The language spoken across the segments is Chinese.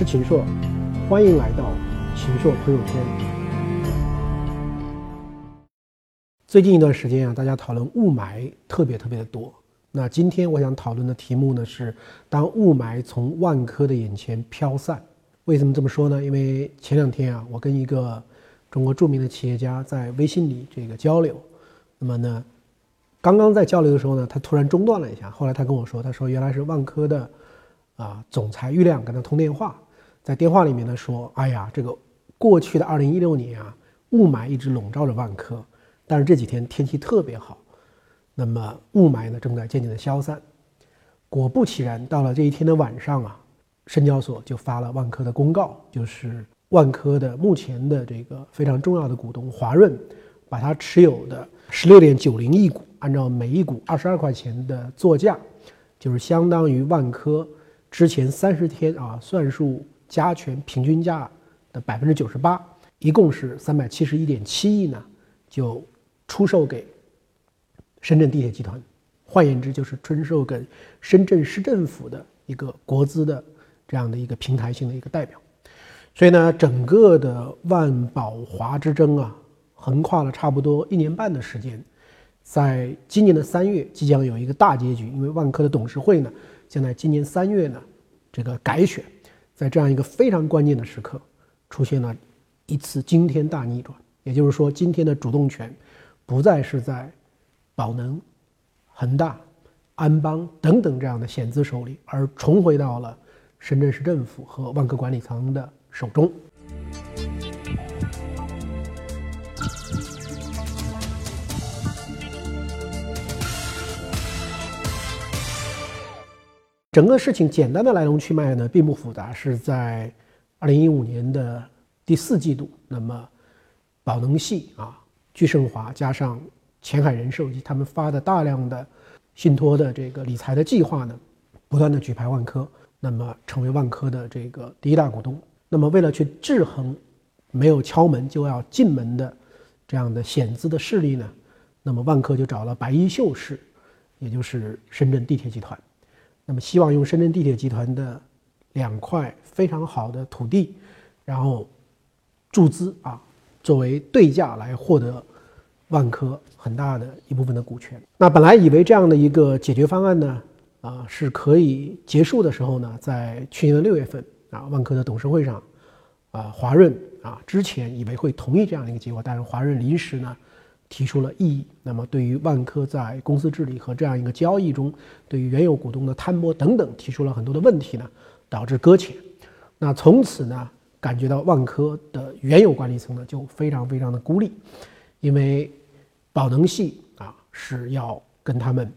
是秦朔，欢迎来到秦朔朋友圈。最近一段时间啊，大家讨论雾霾特别特别的多。那今天我想讨论的题目呢是：当雾霾从万科的眼前飘散。为什么这么说呢？因为前两天啊，我跟一个中国著名的企业家在微信里这个交流。那么呢，刚刚在交流的时候呢，他突然中断了一下。后来他跟我说，他说原来是万科的啊总裁郁亮跟他通电话，在电话里面呢说：“哎呀，这个过去的二零一六年啊，雾霾一直笼罩着万科，但是这几天天气特别好。”那么雾霾呢正在渐渐的消散，果不其然，到了这一天的晚上啊，深交所就发了万科的公告，就是万科的目前的这个非常重要的股东华润，把他持有的十六点九零亿股，按照每一股二十二块钱的作价，就是相当于万科之前三十天啊算术加权平均价的百分之九十八，一共是三百七十一点七亿呢，就出售给。深圳地铁集团，换言之就是出售给深圳市政府的一个国资的这样的一个平台性的一个代表，所以呢，整个的万宝华之争啊，横跨了差不多一年半的时间，在今年的三月即将有一个大结局，因为万科的董事会呢，将在今年三月呢这个改选，在这样一个非常关键的时刻，出现了一次惊天大逆转，也就是说，今天的主动权不再是在。宝能、恒大、安邦等等这样的险资手里，而重回到了深圳市政府和万科管理层的手中。整个事情简单的来龙去脉呢，并不复杂，是在二零一五年的第四季度，那么宝能系啊，聚盛华加上。前海人寿以及他们发的大量的信托的这个理财的计划呢，不断的举牌万科，那么成为万科的这个第一大股东。那么为了去制衡没有敲门就要进门的这样的险资的势力呢，那么万科就找了白衣秀士，也就是深圳地铁集团，那么希望用深圳地铁集团的两块非常好的土地，然后注资啊，作为对价来获得。万科很大的一部分的股权，那本来以为这样的一个解决方案呢，啊是可以结束的时候呢，在去年的六月份啊，万科的董事会上，啊华润啊之前以为会同意这样的一个结果，但是华润临时呢提出了异议，那么对于万科在公司治理和这样一个交易中，对于原有股东的摊薄等等提出了很多的问题呢，导致搁浅，那从此呢感觉到万科的原有管理层呢就非常非常的孤立，因为。宝能系啊是要跟他们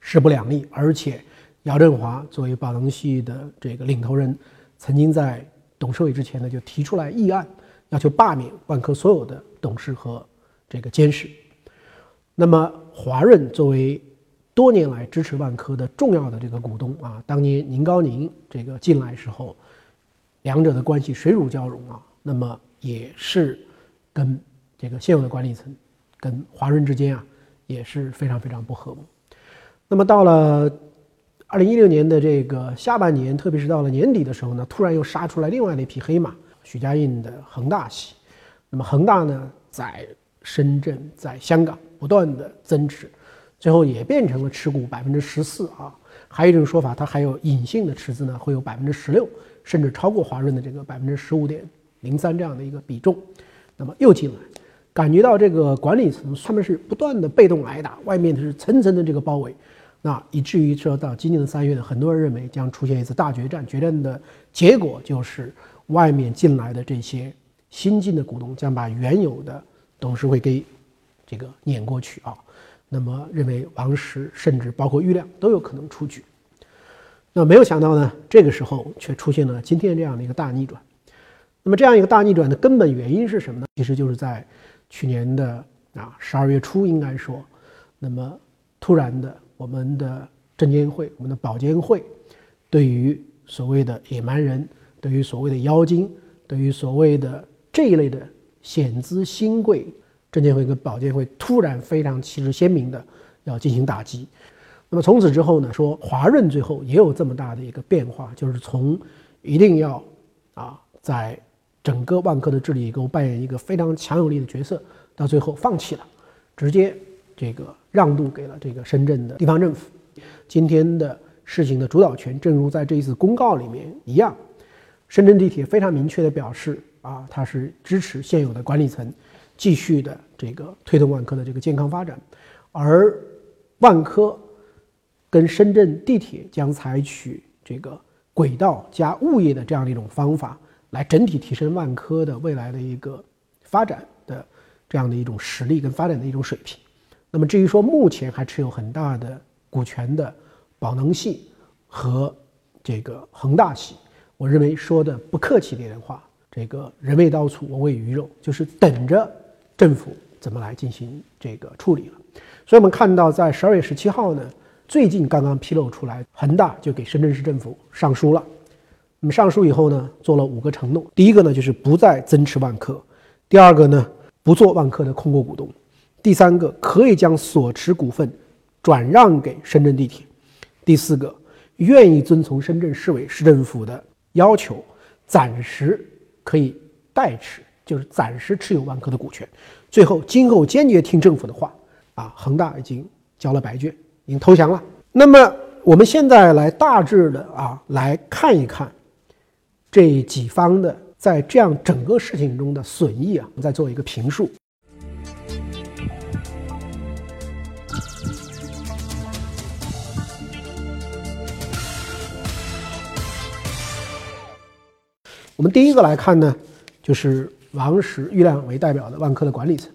势不两立，而且姚振华作为宝能系的这个领头人，曾经在董事会之前呢就提出来议案，要求罢免万科所有的董事和这个监事。那么华润作为多年来支持万科的重要的这个股东啊，当年宁高宁这个进来时候，两者的关系水乳交融啊，那么也是跟这个现有的管理层。跟华润之间啊也是非常非常不和睦。那么到了二零一六年的这个下半年，特别是到了年底的时候呢，突然又杀出来另外的一匹黑马——许家印的恒大系。那么恒大呢，在深圳、在香港不断的增持，最后也变成了持股百分之十四啊。还有一种说法，它还有隐性的持资呢，会有百分之十六，甚至超过华润的这个百分之十五点零三这样的一个比重。那么又进来。感觉到这个管理层他们是不断的被动挨打，外面是层层的这个包围，那以至于说到今年的三月呢，很多人认为将出现一次大决战，决战的结果就是外面进来的这些新进的股东将把原有的董事会给这个碾过去啊。那么认为王石甚至包括郁亮都有可能出局。那没有想到呢，这个时候却出现了今天这样的一个大逆转。那么这样一个大逆转的根本原因是什么呢？其实就是在。去年的啊十二月初，应该说，那么突然的，我们的证监会、我们的保监会，对于所谓的野蛮人，对于所谓的妖精，对于所谓的这一类的险资新贵，证监会跟保监会突然非常旗帜鲜明的要进行打击。那么从此之后呢，说华润最后也有这么大的一个变化，就是从一定要啊，在整个万科的治理中扮演一个非常强有力的角色，到最后放弃了，直接这个让渡给了这个深圳的地方政府。今天的事情的主导权，正如在这一次公告里面一样，深圳地铁非常明确的表示啊，它是支持现有的管理层继续的这个推动万科的这个健康发展，而万科跟深圳地铁将采取这个。轨道加物业的这样的一种方法，来整体提升万科的未来的一个发展的这样的一种实力跟发展的一种水平。那么至于说目前还持有很大的股权的宝能系和这个恒大系，我认为说的不客气点的话，这个人为刀俎，我为鱼肉，就是等着政府怎么来进行这个处理了。所以我们看到在十二月十七号呢。最近刚刚披露出来，恒大就给深圳市政府上书了。那么上书以后呢，做了五个承诺。第一个呢，就是不再增持万科；第二个呢，不做万科的控股股东；第三个，可以将所持股份转让给深圳地铁；第四个，愿意遵从深圳市委市政府的要求，暂时可以代持，就是暂时持有万科的股权。最后，今后坚决听政府的话。啊，恒大已经交了白卷。已经投降了。那么我们现在来大致的啊来看一看这几方的在这样整个事情中的损益啊，我们再做一个评述。我们第一个来看呢，就是王石、郁亮为代表的万科的管理层。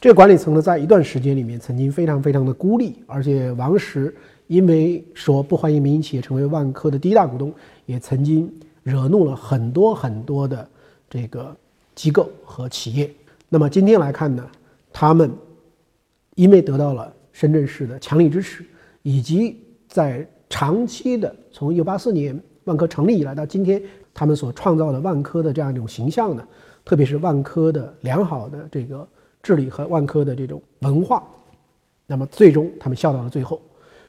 这个管理层呢，在一段时间里面曾经非常非常的孤立，而且王石因为说不欢迎民营企业成为万科的第一大股东，也曾经惹怒了很多很多的这个机构和企业。那么今天来看呢，他们因为得到了深圳市的强力支持，以及在长期的从一九八四年万科成立以来到今天，他们所创造的万科的这样一种形象呢，特别是万科的良好的这个。治理和万科的这种文化，那么最终他们笑到了最后。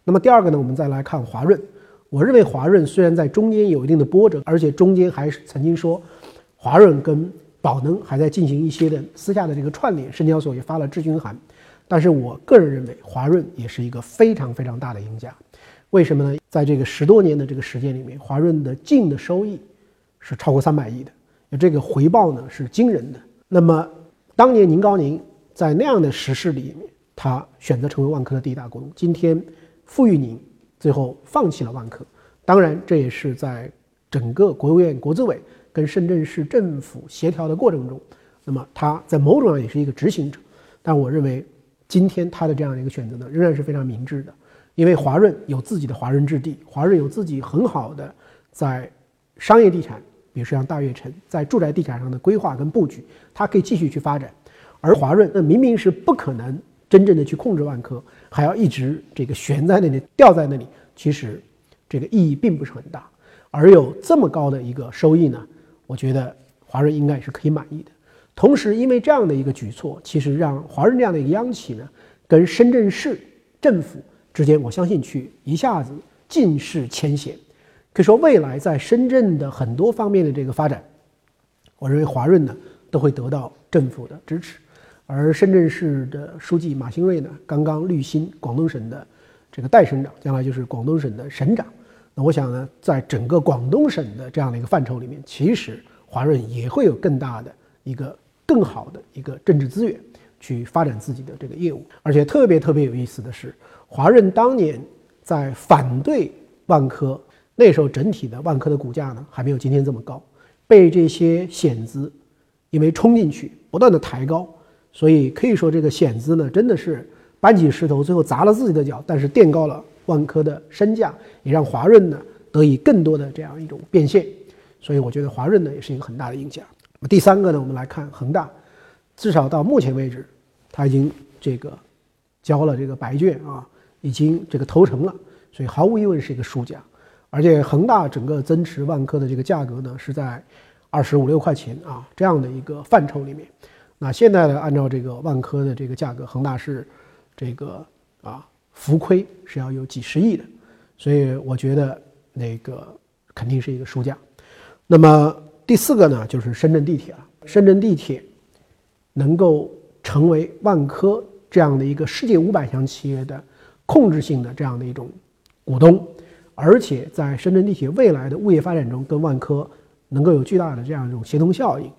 那么第二个呢，我们再来看华润。我认为华润虽然在中间有一定的波折，而且中间还曾经说华润跟宝能还在进行一些的私下的这个串联，深交所也发了质询函。但是我个人认为华润也是一个非常非常大的赢家。为什么呢？在这个十多年的这个时间里面，华润的净的收益是超过三百亿的，这个回报呢是惊人的。那么。当年宁高宁在那样的时势里面，他选择成为万科的第一大股东。今天傅玉宁最后放弃了万科，当然这也是在整个国务院国资委跟深圳市政府协调的过程中，那么他在某种上也是一个执行者。但我认为今天他的这样的一个选择呢，仍然是非常明智的，因为华润有自己的华润置地，华润有自己很好的在商业地产。比如说像大悦城在住宅地产上的规划跟布局，它可以继续去发展，而华润那明明是不可能真正的去控制万科，还要一直这个悬在那里吊在那里，其实这个意义并不是很大。而有这么高的一个收益呢，我觉得华润应该也是可以满意的。同时，因为这样的一个举措，其实让华润这样的一个央企呢，跟深圳市政府之间，我相信去一下子尽释牵线。可以说，未来在深圳的很多方面的这个发展，我认为华润呢都会得到政府的支持。而深圳市的书记马兴瑞呢，刚刚履新广东省的这个代省长，将来就是广东省的省长。那我想呢，在整个广东省的这样的一个范畴里面，其实华润也会有更大的一个更好的一个政治资源去发展自己的这个业务。而且特别特别有意思的是，华润当年在反对万科。那时候整体的万科的股价呢，还没有今天这么高，被这些险资因为冲进去，不断的抬高，所以可以说这个险资呢，真的是搬起石头，最后砸了自己的脚，但是垫高了万科的身价，也让华润呢得以更多的这样一种变现，所以我觉得华润呢也是一个很大的赢家。第三个呢，我们来看恒大，至少到目前为止，他已经这个交了这个白卷啊，已经这个投诚了，所以毫无疑问是一个输家。而且恒大整个增持万科的这个价格呢，是在二十五六块钱啊这样的一个范畴里面。那现在呢，按照这个万科的这个价格，恒大是这个啊浮亏是要有几十亿的，所以我觉得那个肯定是一个输家。那么第四个呢，就是深圳地铁了。深圳地铁能够成为万科这样的一个世界五百强企业的控制性的这样的一种股东，而且在深圳地铁未来的物业发展中，跟万科能够有巨大的这样一种协同效应。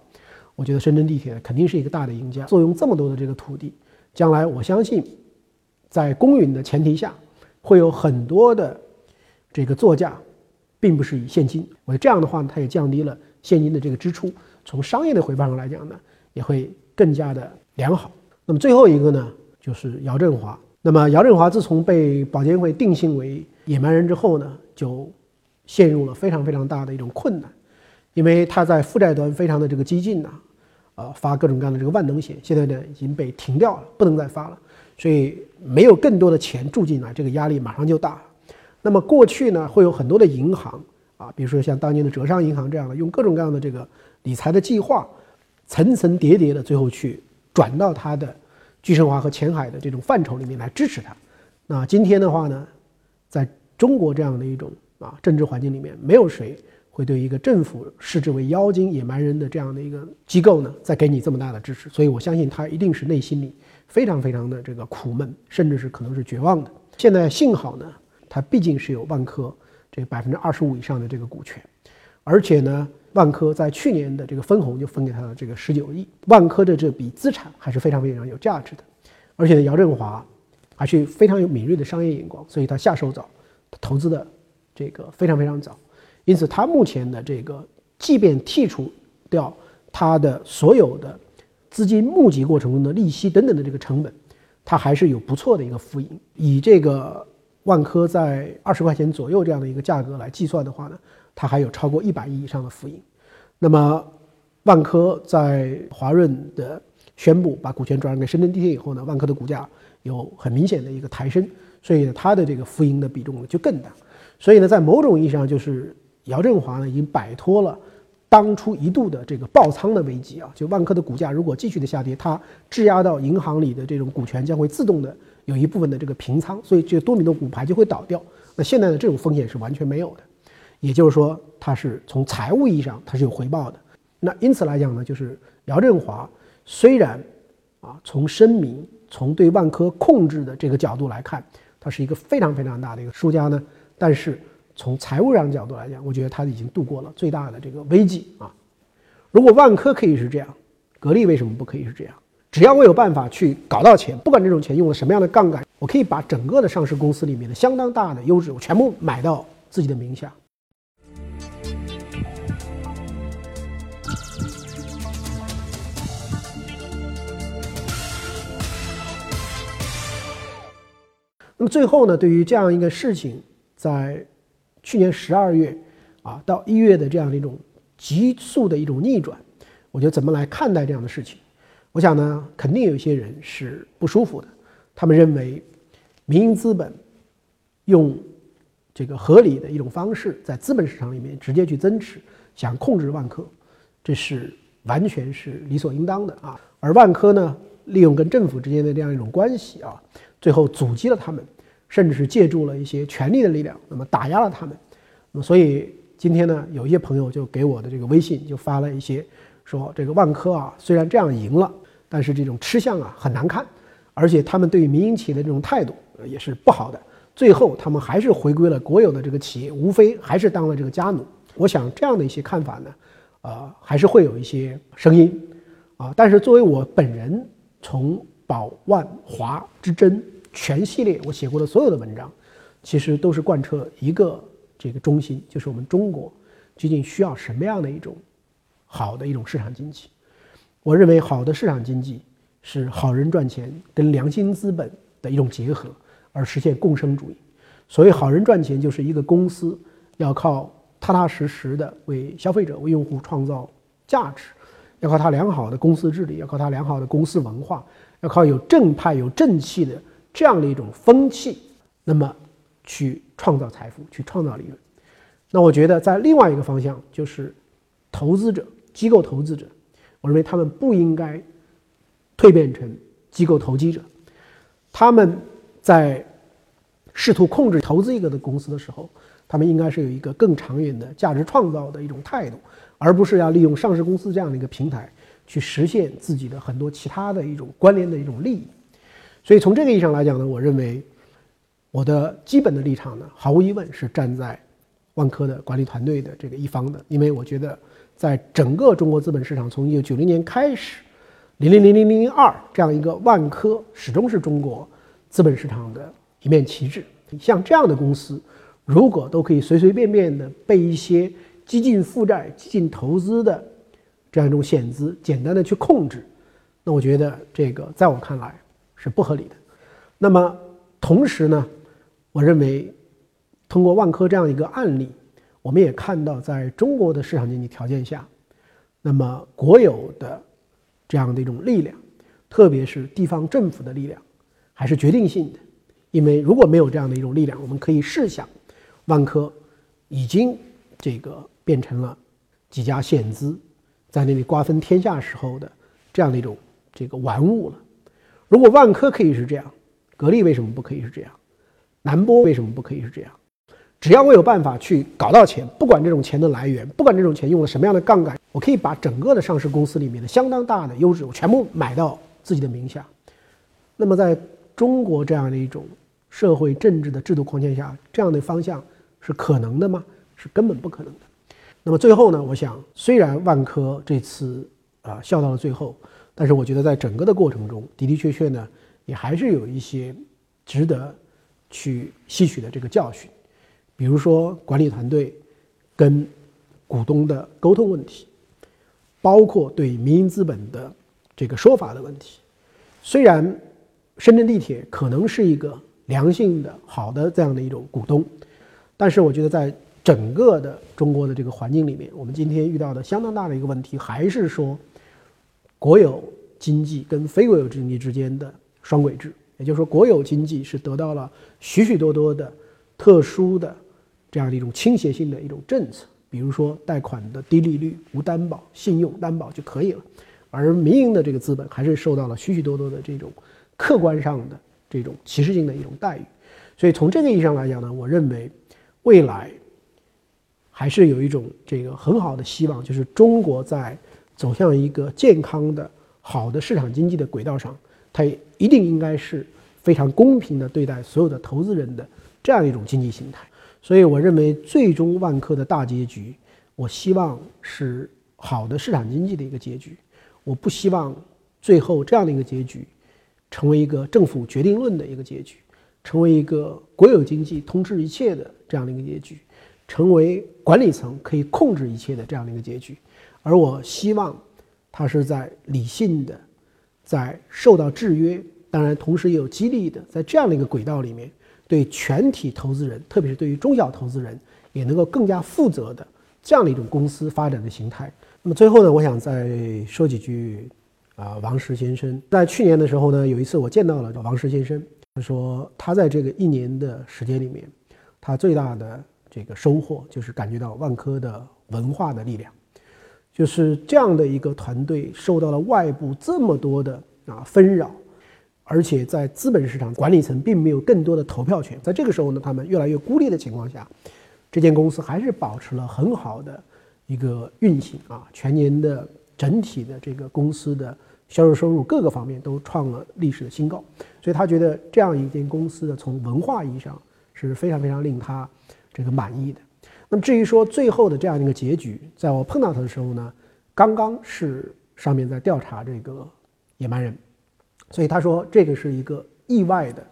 我觉得深圳地铁肯定是一个大的赢家。坐拥这么多的这个土地，将来我相信，在公允的前提下，会有很多的这个作价，并不是以现金。我觉得这样的话呢，它也降低了现金的这个支出。从商业的回报上来讲呢，也会更加的良好。那么最后一个呢，就是姚振华。那么姚振华自从被保监会定性为野蛮人之后呢，就陷入了非常非常大的一种困难，因为他在负债端非常的这个激进呐，呃，发各种各样的这个万能险，现在呢已经被停掉了，不能再发了，所以没有更多的钱注进来，这个压力马上就大了。那么过去呢，会有很多的银行啊，比如说像当年的浙商银行这样的，用各种各样的这个。理财的计划，层层叠叠的，最后去转到他的聚盛华和前海的这种范畴里面来支持他。那今天的话呢，在中国这样的一种啊政治环境里面，没有谁会对一个政府视之为妖精野蛮人的这样的一个机构呢，再给你这么大的支持。所以我相信他一定是内心里非常非常的这个苦闷，甚至是可能是绝望的。现在幸好呢，他毕竟是有万科这百分之二十五以上的这个股权，而且呢。万科在去年的这个分红就分给他了这个十九亿，万科的这笔资产还是非常非常有价值的，而且，姚振华还是非常有敏锐的商业眼光，所以他下手早，他投资的这个非常非常早，因此他目前的这个，即便剔除掉他的所有的资金募集过程中的利息等等的这个成本，他还是有不错的一个浮盈。以这个万科在二十块钱左右这样的一个价格来计算的话呢。它还有超过一百亿以上的浮盈，那么万科在华润的宣布把股权转让给深圳地铁以后呢，万科的股价有很明显的一个抬升，所以呢，它的这个浮盈的比重呢就更大。所以呢，在某种意义上，就是姚振华呢已经摆脱了当初一度的这个爆仓的危机啊。就万科的股价如果继续的下跌，它质押到银行里的这种股权将会自动的有一部分的这个平仓，所以这个多米诺骨牌就会倒掉。那现在呢，这种风险是完全没有的。也就是说，它是从财务意义上它是有回报的。那因此来讲呢，就是姚振华虽然啊从声明、从对万科控制的这个角度来看，他是一个非常非常大的一个输家呢，但是从财务上角度来讲，我觉得他已经度过了最大的这个危机啊。如果万科可以是这样，格力为什么不可以是这样？只要我有办法去搞到钱，不管这种钱用了什么样的杠杆，我可以把整个的上市公司里面的相当大的优质，我全部买到自己的名下。那么最后呢，对于这样一个事情，在去年十二月啊到一月的这样的一种急速的一种逆转，我觉得怎么来看待这样的事情？我想呢，肯定有一些人是不舒服的，他们认为民营资本用这个合理的一种方式在资本市场里面直接去增持，想控制万科，这是完全是理所应当的啊。而万科呢，利用跟政府之间的这样一种关系啊。最后阻击了他们，甚至是借助了一些权力的力量，那么打压了他们。那么，所以今天呢，有一些朋友就给我的这个微信就发了一些，说这个万科啊，虽然这样赢了，但是这种吃相啊很难看，而且他们对于民营企业的这种态度也是不好的。最后他们还是回归了国有的这个企业，无非还是当了这个家奴。我想这样的一些看法呢，呃，还是会有一些声音啊。但是作为我本人，从宝万华之争全系列我写过的所有的文章，其实都是贯彻一个这个中心，就是我们中国究竟需要什么样的一种好的一种市场经济。我认为好的市场经济是好人赚钱跟良心资本的一种结合，而实现共生主义。所谓好人赚钱，就是一个公司要靠踏踏实实的为消费者、为用户创造价值，要靠它良好的公司治理，要靠它良好的公司文化。要靠有正派、有正气的这样的一种风气，那么去创造财富、去创造利润。那我觉得，在另外一个方向，就是投资者、机构投资者，我认为他们不应该蜕变成机构投机者。他们在试图控制投资一个的公司的时候，他们应该是有一个更长远的价值创造的一种态度，而不是要利用上市公司这样的一个平台去实现自己的很多其他的一种关联的一种利益。所以从这个意义上来讲呢，我认为我的基本的立场呢，毫无疑问是站在万科的管理团队的这个一方的，因为我觉得在整个中国资本市场，从一九九零年开始，零零零零零零二这样一个万科始终是中国资本市场的一面旗帜。像这样的公司，如果都可以随随便便的被一些激进负债、激进投资的这样一种险资简单的去控制，那我觉得这个在我看来。是不合理的。那么，同时呢，我认为，通过万科这样一个案例，我们也看到，在中国的市场经济条件下，那么国有的这样的一种力量，特别是地方政府的力量，还是决定性的。因为如果没有这样的一种力量，我们可以试想，万科已经这个变成了几家险资在那里瓜分天下时候的这样的一种这个玩物了。如果万科可以是这样，格力为什么不可以是这样？南玻为什么不可以是这样？只要我有办法去搞到钱，不管这种钱的来源，不管这种钱用了什么样的杠杆，我可以把整个的上市公司里面的相当大的优质，我全部买到自己的名下。那么，在中国这样的一种社会政治的制度框架下，这样的方向是可能的吗？是根本不可能的。那么最后呢？我想，虽然万科这次啊笑到了最后。但是我觉得，在整个的过程中的的确确呢，也还是有一些值得去吸取的这个教训，比如说管理团队跟股东的沟通问题，包括对民营资本的这个说法的问题。虽然深圳地铁可能是一个良性的、好的这样的一种股东，但是我觉得在整个的中国的这个环境里面，我们今天遇到的相当大的一个问题，还是说。国有经济跟非国有经济之间的双轨制，也就是说，国有经济是得到了许许多多的特殊的这样的一种倾斜性的一种政策，比如说贷款的低利率、无担保、信用担保就可以了，而民营的这个资本还是受到了许许多多的这种客观上的这种歧视性的一种待遇。所以从这个意义上来讲呢，我认为未来还是有一种这个很好的希望，就是中国在。走向一个健康的、好的市场经济的轨道上，它一定应该是非常公平的对待所有的投资人的这样一种经济形态。所以，我认为最终万科的大结局，我希望是好的市场经济的一个结局。我不希望最后这样的一个结局成为一个政府决定论的一个结局，成为一个国有经济统治一切的这样的一个结局，成为管理层可以控制一切的这样的一个结局。而我希望，他是在理性的，在受到制约，当然同时也有激励的，在这样的一个轨道里面，对全体投资人，特别是对于中小投资人，也能够更加负责的这样的一种公司发展的形态。那么最后呢，我想再说几句，啊，王石先生在去年的时候呢，有一次我见到了王石先生，他说他在这个一年的时间里面，他最大的这个收获就是感觉到万科的文化的力量。就是这样的一个团队受到了外部这么多的啊纷扰，而且在资本市场管理层并没有更多的投票权，在这个时候呢，他们越来越孤立的情况下，这间公司还是保持了很好的一个运行啊，全年的整体的这个公司的销售收入各个方面都创了历史的新高，所以他觉得这样一间公司的从文化意义上是非常非常令他这个满意的。那么至于说最后的这样一个结局，在我碰到他的时候呢，刚刚是上面在调查这个野蛮人，所以他说这个是一个意外的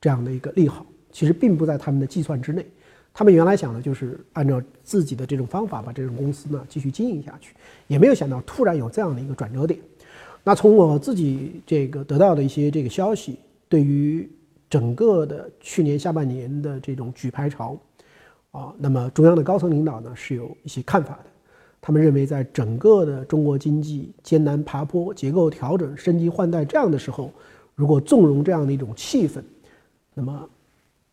这样的一个利好，其实并不在他们的计算之内。他们原来想的就是按照自己的这种方法把这种公司呢继续经营下去，也没有想到突然有这样的一个转折点。那从我自己这个得到的一些这个消息，对于整个的去年下半年的这种举牌潮。啊，那么中央的高层领导呢是有一些看法的，他们认为在整个的中国经济艰难爬坡、结构调整、升级换代这样的时候，如果纵容这样的一种气氛，那么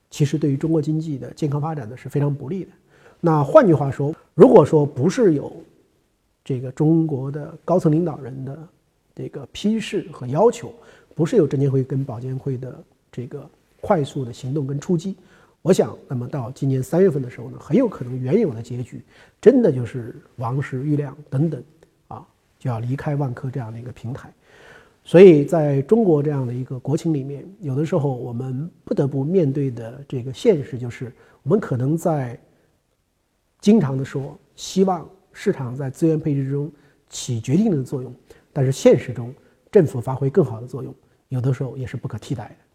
其实对于中国经济的健康发展呢是非常不利的。那换句话说，如果说不是有这个中国的高层领导人的这个批示和要求，不是有证监会跟保监会的这个快速的行动跟出击。我想，那么到今年三月份的时候呢，很有可能原有的结局真的就是王石、郁亮等等啊，就要离开万科这样的一个平台。所以，在中国这样的一个国情里面，有的时候我们不得不面对的这个现实就是，我们可能在经常的说希望市场在资源配置中起决定的作用，但是现实中政府发挥更好的作用，有的时候也是不可替代的。